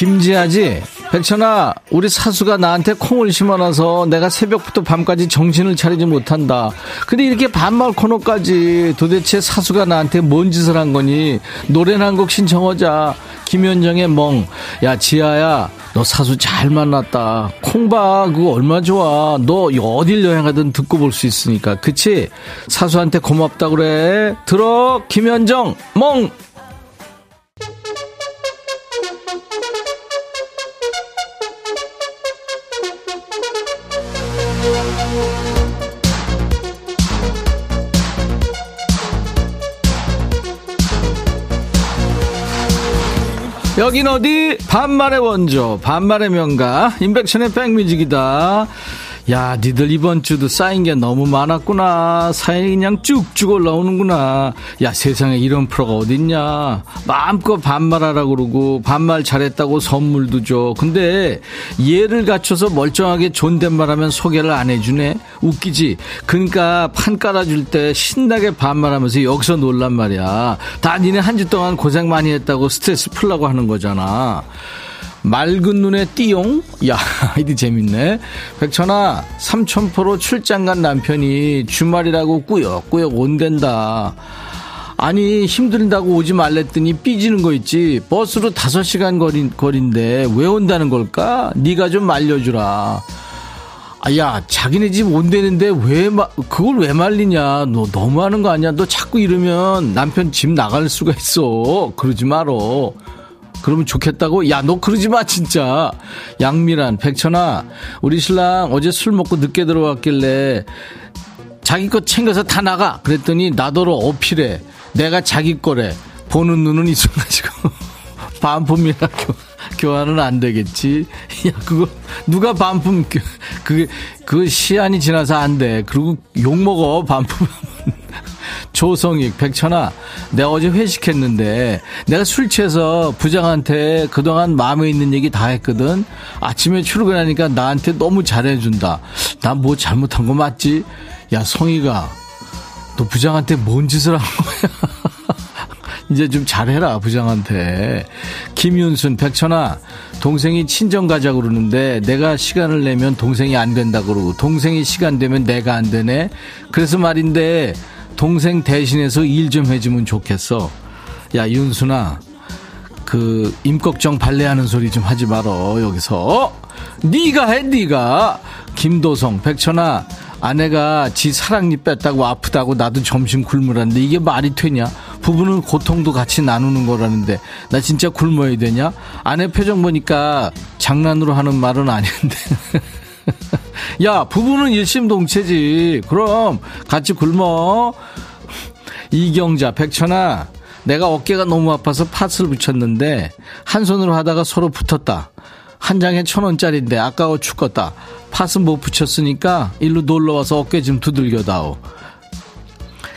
김지아지 백천아 우리 사수가 나한테 콩을 심어놔서 내가 새벽부터 밤까지 정신을 차리지 못한다. 근데 이렇게 반말 코너까지 도대체 사수가 나한테 뭔 짓을 한 거니? 노래나 한 곡 신청하자. 김현정의 멍야 지아야 너 사수 잘 만났다. 콩봐 그거 얼마 좋아. 너 어딜 여행하든 듣고 볼 수 있으니까. 그치? 사수한테 고맙다 그래. 들어 김현정 멍 여긴 어디? 반말의 원조, 반말의 명가, 인백션의 백뮤직이다. 야, 니들 이번 주도 쌓인 게 너무 많았구나. 사연이 그냥 쭉쭉 올라오는구나. 야, 세상에 이런 프로가 어딨냐. 마음껏 반말하라 그러고, 반말 잘했다고 선물도 줘. 근데 얘를 갖춰서 멀쩡하게 존댓말 하면 소개를 안 해주네. 웃기지? 그러니까 판 깔아줄 때 신나게 반말하면서 여기서 놀란 말이야. 다 니네 한 주 동안 고생 많이 했다고 스트레스 풀라고 하는 거잖아. 맑은 눈에 띠용? 야, [LAUGHS] 이디 재밌네. 백천아, 삼천포로 출장 간 남편이 주말이라고 꾸역꾸역 온댄다. 아니, 힘들다고 오지 말랬더니 삐지는 거 있지. 버스로 다섯 시간 거리, 거리인데 왜 온다는 걸까? 네가 좀 말려주라. 아, 야, 자기네 집 온대는데 왜, 마, 그걸 왜 말리냐. 너 너무하는 거 아니야? 너 자꾸 이러면 남편 집 나갈 수가 있어. 그러지 말어. 그러면 좋겠다고? 야, 너 그러지 마, 진짜. 양미란, 백천아, 우리 신랑 어제 술 먹고 늦게 들어왔길래 자기 것 챙겨서 다 나가. 그랬더니 나더러 어필해. 내가 자기 거래. 보는 눈은 있어가지고. [LAUGHS] 반품이나 교, 교환은 안 되겠지. [LAUGHS] 야, 그거, 누가 반품, 교, 그게, 그 시한이 지나서 안 돼. 그리고 욕먹어, 반품. [LAUGHS] [LAUGHS] 조성익, 백천아, 내가 어제 회식했는데 내가 술 취해서 부장한테 그동안 마음에 있는 얘기 다 했거든. 아침에 출근하니까 나한테 너무 잘해준다. 난뭐 잘못한 거 맞지? 야, 성희가, 너 부장한테 뭔 짓을 한 거야? [LAUGHS] 이제 좀 잘해라, 부장한테. 김윤순, 백천아, 동생이 친정 가자고 그러는데 내가 시간을 내면 동생이 안 된다 그러고 동생이 시간 되면 내가 안 되네. 그래서 말인데 동생 대신해서 일 좀 해주면 좋겠어. 야, 윤순아. 그 임꺽정 발레하는 소리 좀 하지 말어 여기서 네가 해 네가 김도성 백천아 아내가 지 사랑니 뺐다고 아프다고 나도 점심 굶으라는데 이게 말이 되냐 부부는 고통도 같이 나누는 거라는데 나 진짜 굶어야 되냐 아내 표정 보니까 장난으로 하는 말은 아닌데 [LAUGHS] 야 부부는 일심동체지 그럼 같이 굶어 이경자 백천아 내가 어깨가 너무 아파서 팥을 붙였는데 한 손으로 하다가 서로 붙었다. 한 장에 천 원짜리인데 아까워 죽겠다. 팥은 못 붙였으니까 일로 놀러 와서 어깨 좀 두들겨다오.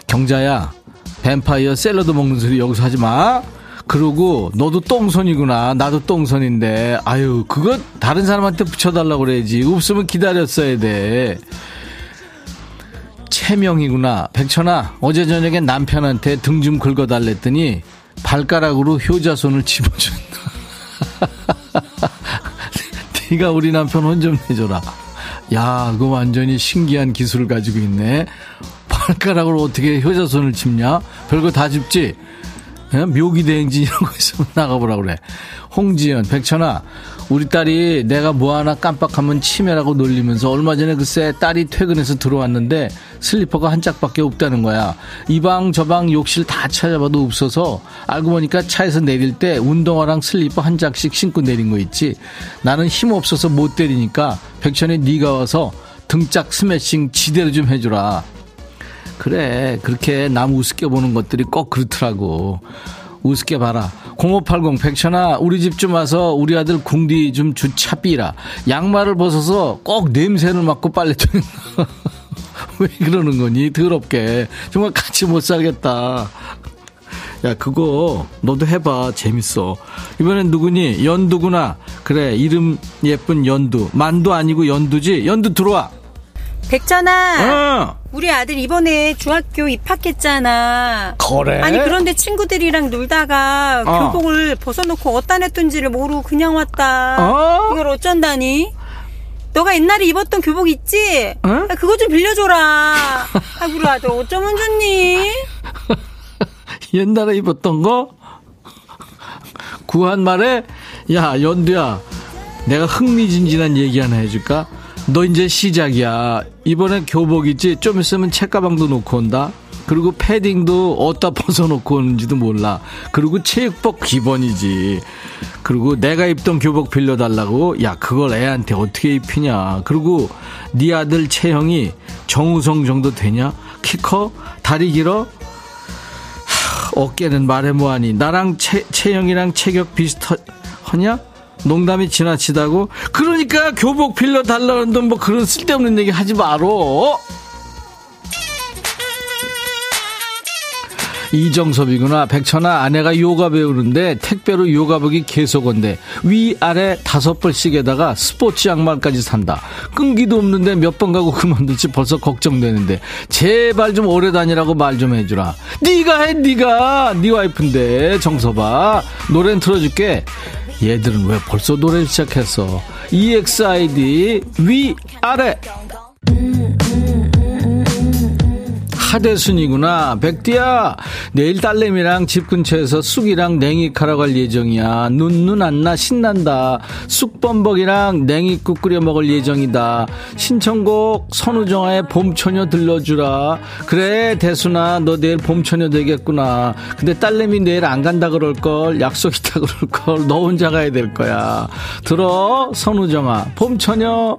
경자야, 뱀파이어 샐러드 먹는 소리 여기서 하지 마. 그러고 너도 똥손이구나. 나도 똥손인데. 아유, 그거 다른 사람한테 붙여달라고 그래야지. 없으면 기다렸어야 돼. 채명이구나. 백천아, 어제 저녁에 남편한테 등 좀 긁어달랬더니 발가락으로 효자손을 집어준다. [LAUGHS] 네가 우리 남편 혼 좀 내줘라. 야, 그거 완전히 신기한 기술을 가지고 있네. 발가락으로 어떻게 효자손을 짚냐? 별거 다 짚지? 예? 묘기 대행진 이런 거 있으면 나가보라 그래. 홍지연, 백천아, 우리 딸이 내가 뭐 하나 깜빡하면 치매라고 놀리면서 얼마 전에 글쎄 딸이 퇴근해서 들어왔는데 슬리퍼가 한 짝밖에 없다는 거야. 이 방 저 방 욕실 다 찾아봐도 없어서 알고 보니까 차에서 내릴 때 운동화랑 슬리퍼 한 짝씩 신고 내린 거 있지. 나는 힘 없어서 못 때리니까 백천이 네가 와서 등짝 스매싱 지대로 좀 해주라. 그래 그렇게 남 우습게 보는 것들이 꼭 그렇더라고. 우습게 봐라. 0580 백천아 우리 집 좀 와서 우리 아들 궁디 좀 주차비라. 양말을 벗어서 꼭 냄새를 맡고 빨래통 [LAUGHS] 왜 그러는 거니? 더럽게. 정말 같이 못 살겠다. 야, 그거 너도 해봐. 재밌어. 이번엔 누구니? 연두구나. 그래, 이름 예쁜 연두. 만두 아니고 연두지? 연두 들어와. 백천아, 어! 우리 아들 이번에 중학교 입학했잖아. 그래? 아니 그런데 친구들이랑 놀다가 어. 교복을 벗어놓고 어디다 냈던지를 모르고 그냥 왔다. 어? 이걸 어쩐다니? 너가 옛날에 입었던 교복 있지? 어? 아, 그거 좀 빌려줘라. [LAUGHS] 아, 우리 아들 어쩌면 좋니? [LAUGHS] 옛날에 입었던 거? 구한 말에, 야, 연두야, 내가 흥미진진한 얘기 하나 해줄까? 너 이제 시작이야. 이번에 교복 있지? 좀 있으면 책가방도 놓고 온다? 그리고 패딩도 어디다 벗어놓고 오는지도 몰라. 그리고 체육복 기본이지. 그리고 내가 입던 교복 빌려달라고? 야, 그걸 애한테 어떻게 입히냐. 그리고 네 아들 채형이 정우성 정도 되냐? 키 커? 다리 길어? 어깨는 말해 뭐하니 나랑 채, 채영이랑 체격 비슷하냐? 농담이 지나치다고? 그러니까 교복 빌려 달라는 돈뭐 그런 쓸데없는 얘기 하지 말어. 이정섭이구나. 백천아, 아내가 요가 배우는데 택배로 요가복이 계속 온대. 위 아래 다섯 벌씩에다가 스포츠 양말까지 산다. 끈기도 없는데 몇 번 가고 그만둘지 벌써 걱정되는데. 제발 좀 오래 다니라고 말 좀 해주라. 네가 해, 네가. 네 와이프인데, 정섭아. 노래는 틀어줄게. 얘들은 왜 벌써 노래 시작했어? EXID 위아래. 하대순이구나. 백디야, 내일 딸내미랑 집 근처에서 쑥이랑 냉이 카러 갈 예정이야. 눈, 눈 안 나, 신난다. 쑥범벅이랑 냉이국 끓여 먹을 예정이다. 신청곡 선우정아의 봄처녀 들려주라. 그래, 대순아, 너 내일 봄처녀 되겠구나. 근데 딸내미 내일 안 간다 그럴걸. 약속 있다 그럴걸. 너 혼자 가야 될 거야. 들어, 선우정아. 봄처녀.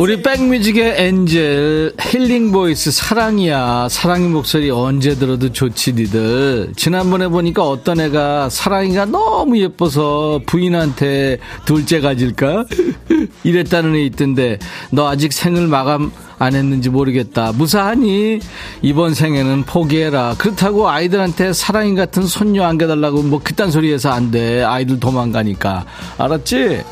우리 백뮤직의 angel healing voice 사랑이야. 사랑의 목소리 언제 들어도 좋지 니들. 지난번에 보니까 어떤 애가 사랑이가 너무 예뻐서 부인한테 둘째 가질까? [LAUGHS] 이랬다는 애 있던데 너 아직 생을 마감 안 했는지 모르겠다. 무사하니? 이번 생에는 포기해라. 그렇다고 아이들한테 사랑이 같은 손녀 안겨달라고 뭐 그딴 소리 해서 안 돼. 아이들 도망가니까. 알았지?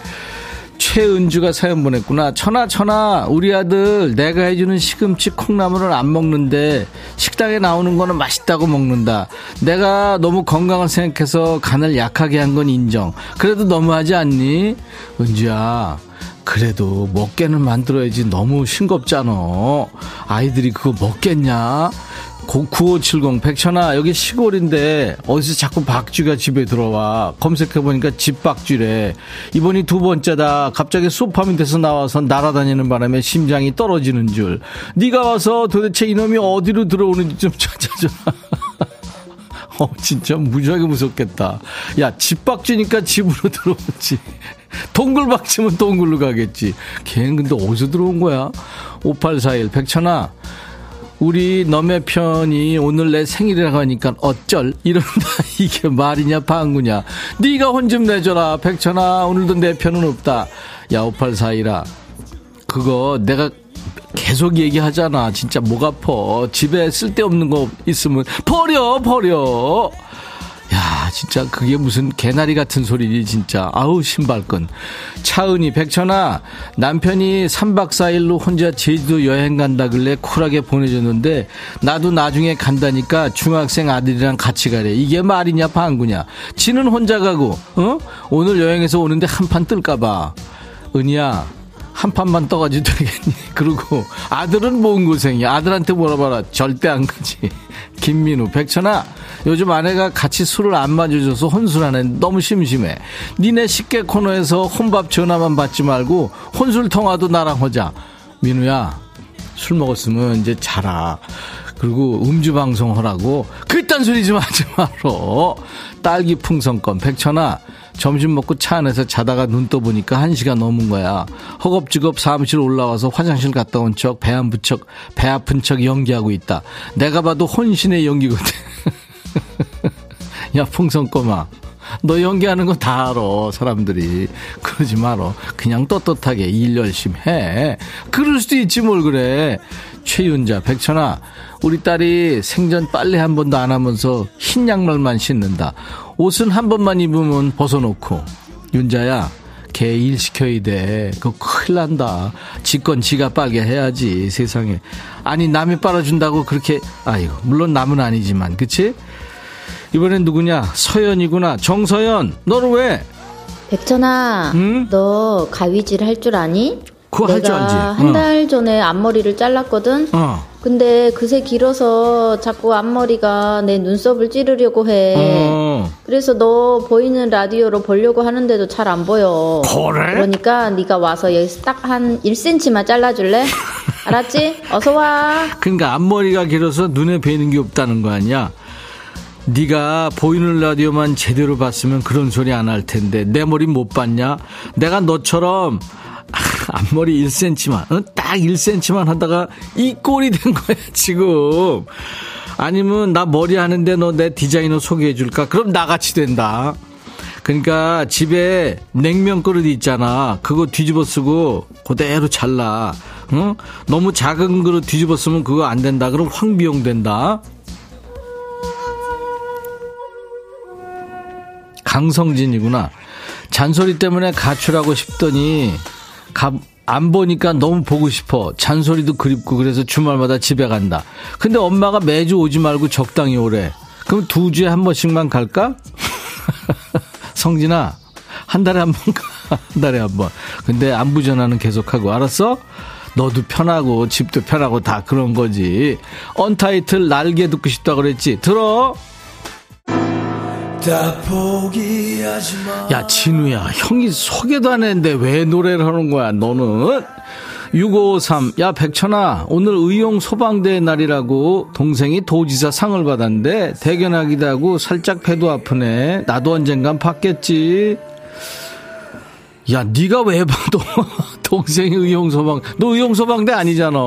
최은주가 사연 보냈구나. 천아, 천아, 우리 아들 내가 해주는 시금치 콩나물을 안 먹는데 식당에 나오는 거는 맛있다고 먹는다. 내가 너무 건강을 생각해서 간을 약하게 한 건 인정. 그래도 너무하지 않니? 은주야. 그래도 먹게는 만들어야지 너무 싱겁잖아. 아이들이 그거 먹겠냐? 9570 백천아 여기 시골인데 어디서 자꾸 박쥐가 집에 들어와? 검색해보니까 집박쥐래. 이번이 두 번째다. 갑자기 소파민 돼서 나와서 날아다니는 바람에 심장이 떨어지는 줄. 네가 와서 도대체 이놈이 어디로 들어오는지 좀 [LAUGHS] 찾아줘 어 진짜 무지하게 무섭겠다. 야 집박쥐니까 집으로 [LAUGHS] 들어오지. 동굴박쥐면 동굴로 가겠지. 걔는 근데 어디서 들어온 거야? 5841 백천아 우리 너의 편이 오늘 내 생일이라고 하니까 어쩔? 이런다. [LAUGHS] 이게 말이냐 방구냐. 네가 혼 좀 내줘라 백천아. 오늘도 내 편은 없다. 야 5841아 그거 내가 계속 얘기하잖아. 진짜 목 아파. 집에 쓸데없는 거 있으면 버려 버려 야 진짜 그게 무슨 개나리 같은 소리니 진짜. 아우 신발끈. 차은이 백천아 남편이 3박 4일로 혼자 제주도 여행 간다길래 쿨하게 보내줬는데 나도 나중에 간다니까 중학생 아들이랑 같이 가래. 이게 말이냐 방구냐. 지는 혼자 가고 어? 오늘 여행에서 오는데 한 판 뜰까봐. 은희야 한 판만 떠가지고 되겠니? [LAUGHS] 그리고 아들은 뭔 고생이야. 아들한테 물어봐라. 절대 안 가지. [LAUGHS] 김민우, 백천아, 요즘 아내가 같이 술을 안 마셔줘서 혼술하네. 너무 심심해. 니네 식객 코너에서 혼밥 전화만 받지 말고 혼술 통화도 나랑 하자. 민우야, 술 먹었으면 이제 자라. 그리고 음주 방송 하라고 그딴 소리 좀 하지 마라. 딸기 풍선껌 백천아 점심 먹고 차 안에서 자다가 눈 떠보니까 한 시간 넘은 거야. 허겁지겁 사무실 올라와서 화장실 갔다 온 척배 아픈 척배 아픈 척 연기하고 있다. 내가 봐도 혼신의 연기거든. [LAUGHS] 야 풍선껌아 너 연기하는 거 다 알아 사람들이 그러지 말어 그냥 떳떳하게 일 열심히 해 그럴 수도 있지 뭘 그래 최윤자 백천아 우리 딸이 생전 빨래 한 번도 안 하면서 흰 양말만 신는다 옷은 한 번만 입으면 벗어놓고 윤자야 걔 일 시켜야 돼 그거 큰일 난다 지건 지가 빨게 해야지 세상에 아니 남이 빨아준다고 그렇게 아이고 물론 남은 아니지만 그치 이번엔 누구냐? 서연이구나. 정서연, 너는 왜? 백천아, 너 가위질 할 줄 아니? 그거 할줄 내가 알지? 한 어. 달 전에 앞머리를 잘랐거든. 어. 근데 그새 길어서 자꾸 앞머리가 내 눈썹을 찌르려고 해. 어. 그래서 너 보이는 라디오로 보려고 하는데도 잘 안 보여. 그래? 그러니까 네가 와서 여기서 딱 한 1cm만 잘라줄래? [LAUGHS] 알았지? 어서 와. 그러니까 앞머리가 길어서 눈에 뵈는 게 없다는 거 아니야? 네가 보이는 라디오만 제대로 봤으면 그런 소리 안 할 텐데 내 머리 못 봤냐? 내가 너처럼 아, [LAUGHS] 앞머리 1cm만 어? 딱 1cm만 하다가 이 꼴이 된 거야 지금 아니면 나 머리 하는데 너 내 디자이너 소개해 줄까? 그럼 나같이 된다 그러니까 집에 냉면 그릇 있잖아 그거 뒤집어 쓰고 그대로 잘라 응? 너무 작은 그릇 뒤집어 쓰면 그거 안 된다 그럼 황비용 된다 강성진이구나. 잔소리 때문에 가출하고 싶더니 가, 안 보니까 너무 보고 싶어. 잔소리도 그립고 그래서 주말마다 집에 간다. 근데 엄마가 매주 오지 말고 적당히 오래. 그럼 두 주에 한 번씩만 갈까? [LAUGHS] 성진아, 한 달에 한 번 가. 한 달에 한 번. 근데 안부 전화는 계속하고 알았어? 너도 편하고 집도 편하고 다 그런 거지. 언타이틀 날개 듣고 싶다 그랬지. 들어. 야, 진우야, 형이 소개도 안 했는데 왜 노래를 하는 거야, 너는? 6553, 야, 백천아, 오늘 의용 소방대 날이라고 동생이 도지사 상을 받았는데, 대견하기도 하고 살짝 배도 아프네. 나도 언젠간 받겠지. 야, 네가 왜 봐도 [LAUGHS] 동생이 의용 소방, 너 의용 소방대 아니잖아.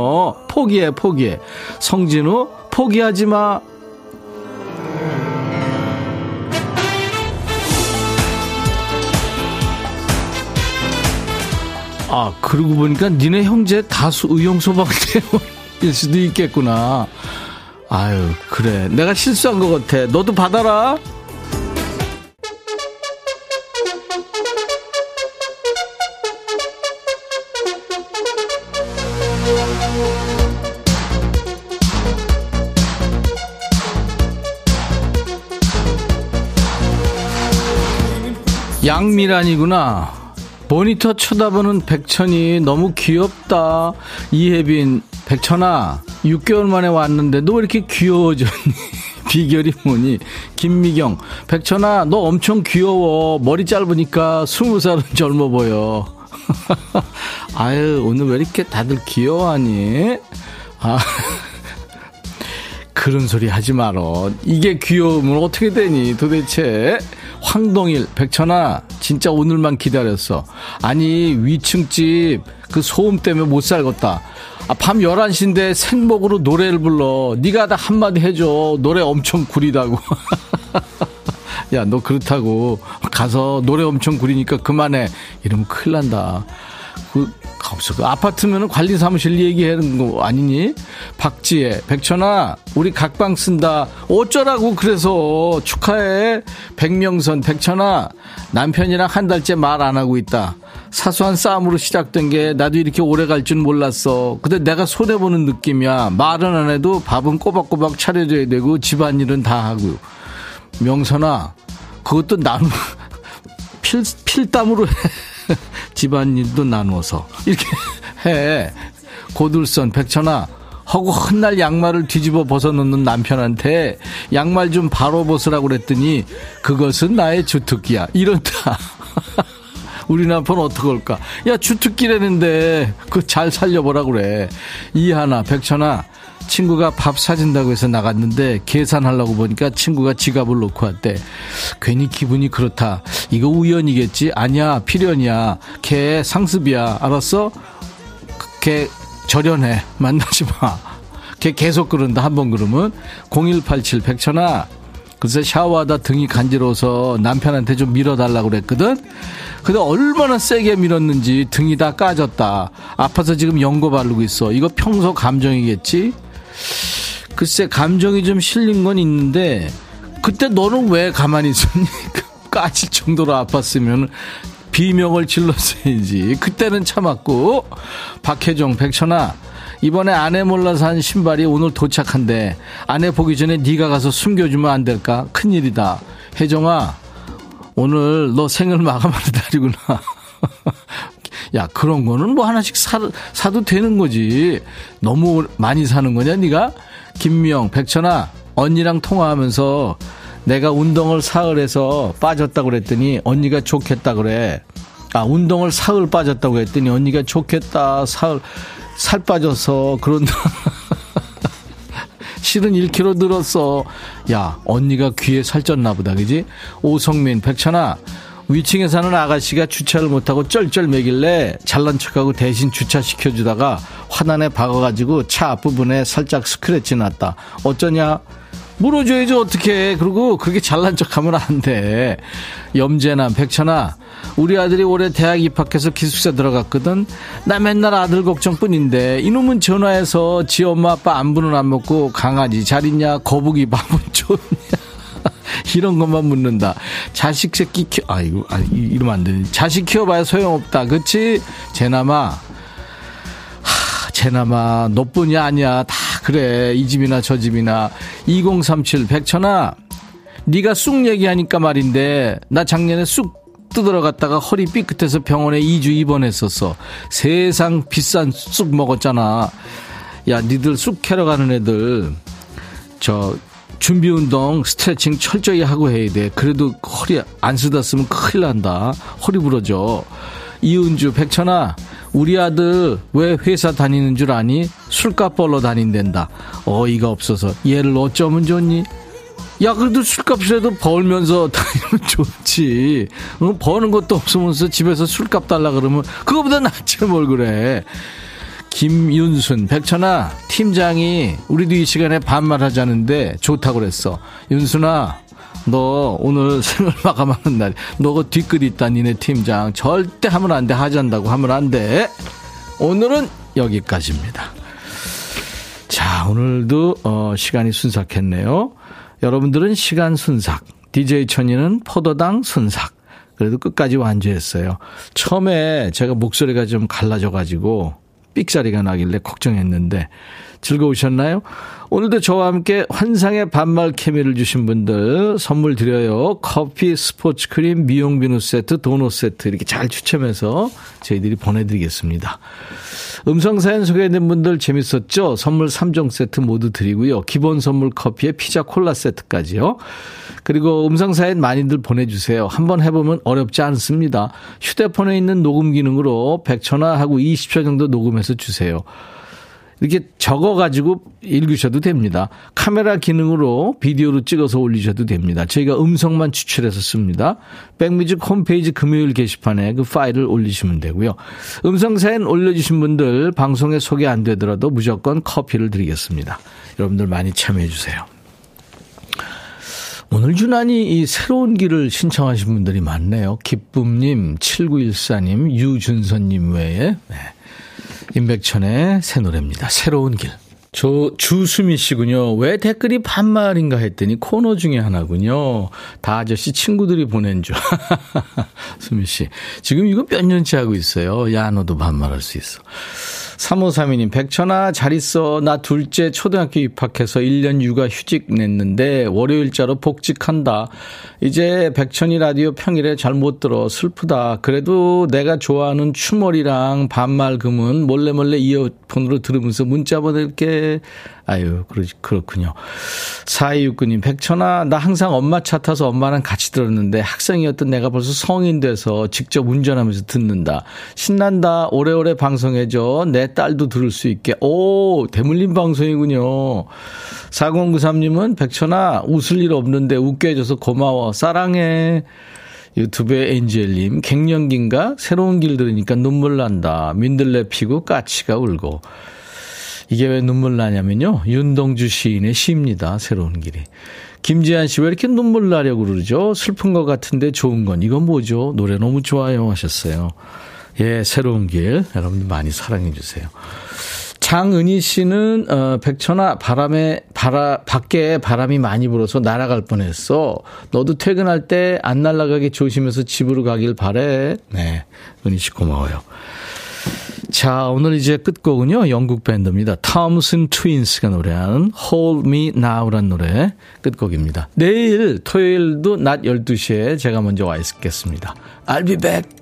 포기해, 포기해. 성진우, 포기하지 마. 아, 그러고 보니까 니네 형제 다수 의용소방대원일 수도 있겠구나. 아유, 그래. 내가 실수한 것 같아. 너도 받아라. 양미란이구나. 모니터 쳐다보는 백천이 너무 귀엽다. 이혜빈, 백천아, 6개월 만에 왔는데 너 왜 이렇게 귀여워졌니? [LAUGHS] 비결이 뭐니? 김미경, 백천아, 너 엄청 귀여워. 머리 짧으니까 20살은 [LAUGHS] 젊어 보여. [LAUGHS] 아유, 오늘 왜 이렇게 다들 귀여워하니? 아. 그런 소리 하지 말어. 이게 귀여우면 어떻게 되니 도대체. 황동일, 백천아, 진짜 오늘만 기다렸어. 아니, 위층집 그 소음 때문에 못 살겠다. 아, 밤 11시인데 생목으로 노래를 불러. 네가 다 한마디 해줘. 노래 엄청 구리다고. [LAUGHS] 야, 너 그렇다고. 가서 노래 엄청 구리니까 그만해. 이러면 큰일 난다. 그, 없어. 그 아파트면은 관리 사무실 얘기하는 거 아니니? 박지혜, 백천아, 우리 각방 쓴다. 어쩌라고 그래서 축하해. 백명선, 백천아, 남편이랑 한 달째 말 안 하고 있다. 사소한 싸움으로 시작된 게 나도 이렇게 오래 갈 줄 몰랐어. 근데 내가 손해보는 느낌이야. 말은 안 해도 밥은 꼬박꼬박 차려줘야 되고 집안일은 다 하고. 명선아, 그것도 나는 [LAUGHS] 필, 필담으로 해. [LAUGHS] 집안일도 나누어서 이렇게 [LAUGHS] 해. 고들선 백천아 하고 훗날 양말을 뒤집어 벗어놓는 남편한테 양말 좀 바로 벗으라고 그랬더니 그것은 나의 주특기야. 이런다. [LAUGHS] 우리 남편 어떡할까? 야 주특기라는데 그 잘 살려보라 그래. 이하나 백천아 친구가 밥 사준다고 해서 나갔는데 계산하려고 보니까 친구가 지갑을 놓고 왔대. 괜히 기분이 그렇다. 이거 우연이겠지? 아니야, 필연이야. 걔 상습이야. 알았어? 걔 절연해. [LAUGHS] 만나지 마. 걔 계속 그런다. 한 번 그러면. 0187 백천아. 글쎄 샤워하다 등이 간지러워서 남편한테 좀 밀어달라고 그랬거든. 근데 얼마나 세게 밀었는지 등이 다 까졌다. 아파서 지금 연고 바르고 있어. 이거 평소 감정이겠지? 글쎄 감정이 좀 실린 건 있는데 그때 너는 왜 가만히 있었니? [LAUGHS] 까질 정도로 아팠으면 비명을 질렀어야지. 그때는 참았고 박혜정 백천아 이번에 아내 몰라서 한 신발이 오늘 도착한대. 아내 보기 전에 네가 가서 숨겨주면 안 될까? 큰일이다. 혜정아 오늘 너 생일 마감하는 날이구나. [LAUGHS] 야 그런 거는 뭐 하나씩 사, 사도 되는 거지. 너무 많이 사는 거냐 네가? 김미영 백천아 언니랑 통화하면서 내가 운동을 사흘 해서 빠졌다고 그랬더니 언니가 좋겠다 그래. 아 운동을 사흘 빠졌다고 했더니 언니가 좋겠다. 사흘 살 빠져서 그런다 [LAUGHS] 실은 1kg 늘었어. 야 언니가 귀에 살쪘나 보다 그지? 오성민 백천아 위층에 사는 아가씨가 주차를 못하고 쩔쩔매길래 잘난 척하고 대신 주차시켜주다가 화단에 박아가지고 차 앞부분에 살짝 스크래치 났다. 어쩌냐? 물어줘야지 어떻게 그리고 그렇게 잘난 척하면 안 돼. 염재남 백천아 우리 아들이 올해 대학 입학해서 기숙사 들어갔거든. 나 맨날 아들 걱정뿐인데 이놈은 전화해서 지 엄마 아빠 안부는 안 먹고 강아지 잘 있냐 거북이 밥은 좋냐 [LAUGHS] 이런 것만 묻는다. 자식 새끼 키워, 아이고, 아, 이러면 안 되네. 자식 키워봐야 소용없다. 그치? 제나마. 하, 제나마, 너뿐이 아니야. 다 그래. 이 집이나 저 집이나. 2037, 백천아. 네가 쑥 얘기하니까 말인데, 나 작년에 쑥 뜯으러갔다가 허리 삐끗해서 병원에 2주 입원했었어. 세상 비싼 쑥 먹었잖아. 야, 니들 쑥 캐러 가는 애들, 저, 준비 운동, 스트레칭 철저히 하고 해야 돼. 그래도 허리 안 쓰다 쓰면 큰일 난다. 허리 부러져. 이은주, 백천아, 우리 아들 왜 회사 다니는 줄 아니? 술값 벌러 다닌댄다. 어이가 없어서. 얘를 어쩌면 좋니? 야, 그래도 술값이라도 벌면서 [LAUGHS] 다니면 좋지. 어, 버는 것도 없으면서 집에서 술값 달라 그러면 그거보다 낫지 뭘 그래. 김윤순, 백천아, 팀장이 우리도 이 시간에 반말하자는데 좋다고 그랬어. 윤순아, 너 오늘 [LAUGHS] 생을 마감하는 날, 너가 뒷끝 있다, 니네 팀장. 절대 하면 안 돼. 하잔다고 하면 안 돼. 오늘은 여기까지입니다. 자, 오늘도, 어, 시간이 순삭했네요. 여러분들은 시간 순삭, DJ 천이는 포도당 순삭. 그래도 끝까지 완주했어요. 처음에 제가 목소리가 좀 갈라져가지고, 삑사리가 나길래 걱정했는데 즐거우셨나요? 오늘도 저와 함께 환상의 반말 케미를 주신 분들 선물 드려요. 커피, 스포츠 크림, 미용 비누 세트, 도넛 세트 이렇게 잘 추첨해서 저희들이 보내드리겠습니다. 음성 사연 소개된 분들 재밌었죠? 선물 3종 세트 모두 드리고요. 기본 선물 커피에 피자 콜라 세트까지요. 그리고 음성 사연 많이들 보내주세요. 한번 해보면 어렵지 않습니다. 휴대폰에 있는 녹음 기능으로 100초나 하고 20초 정도 녹음해서 주세요. 이렇게 적어가지고 읽으셔도 됩니다. 카메라 기능으로 비디오로 찍어서 올리셔도 됩니다. 저희가 음성만 추출해서 씁니다. 백뮤직 홈페이지 금요일 게시판에 그 파일을 올리시면 되고요. 음성 사연 올려주신 분들 방송에 소개 안 되더라도 무조건 커피를 드리겠습니다. 여러분들 많이 참여해 주세요. 오늘 유난히 이 새로운 길을 신청하신 분들이 많네요. 기쁨님, 7914님, 유준선님 외에. 네. 임백천의 새 노래입니다. 새로운 길. 저 주수미 씨군요. 왜 댓글이 반말인가 했더니 코너 중에 하나군요. 다 아저씨 친구들이 보낸 줄. [LAUGHS] 수미 씨. 지금 이거 몇 년째 하고 있어요. 야, 너도 반말할 수 있어. 3532님, 백천아, 잘 있어. 나 둘째 초등학교 입학해서 1년 육아 휴직 냈는데, 월요일자로 복직한다. 이제 백천이 라디오 평일에 잘 못 들어. 슬프다. 그래도 내가 좋아하는 추머리랑 반말 금은 몰래 몰래 이어폰으로 들으면서 문자 보낼게. 아유, 그러, 그렇군요. 4269님, 백천아, 나 항상 엄마 차 타서 엄마랑 같이 들었는데 학생이었던 내가 벌써 성인 돼서 직접 운전하면서 듣는다. 신난다. 오래오래 방송해줘. 내 딸도 들을 수 있게. 오, 대물림 방송이군요. 4093님은 백천아, 웃을 일 없는데 웃게 해줘서 고마워. 사랑해. 유튜브에 엔젤님, 갱년기인가? 새로운 길 들으니까 눈물 난다. 민들레 피고 까치가 울고. 이게 왜 눈물 나냐면요. 윤동주 시인의 시입니다. 새로운 길이. 김지한 씨 왜 이렇게 눈물 나려고 그러죠? 슬픈 것 같은데 좋은 건 이건 뭐죠? 노래 너무 좋아요 하셨어요. 예, 새로운 길 여러분들 많이 사랑해 주세요. 장은희 씨는 어, 백천아 바람에 바라 밖에 바람이 많이 불어서 날아갈 뻔했어. 너도 퇴근할 때 안 날아가게 조심해서 집으로 가길 바래. 네, 은희 씨 고마워요. 자, 오늘 이제 끝곡은요, 영국 밴드입니다. 톰슨 트윈스가 노래하는 Hold Me Now란 노래 끝곡입니다. 내일 토요일도 낮 12시에 제가 먼저 와 있겠습니다. I'll be back.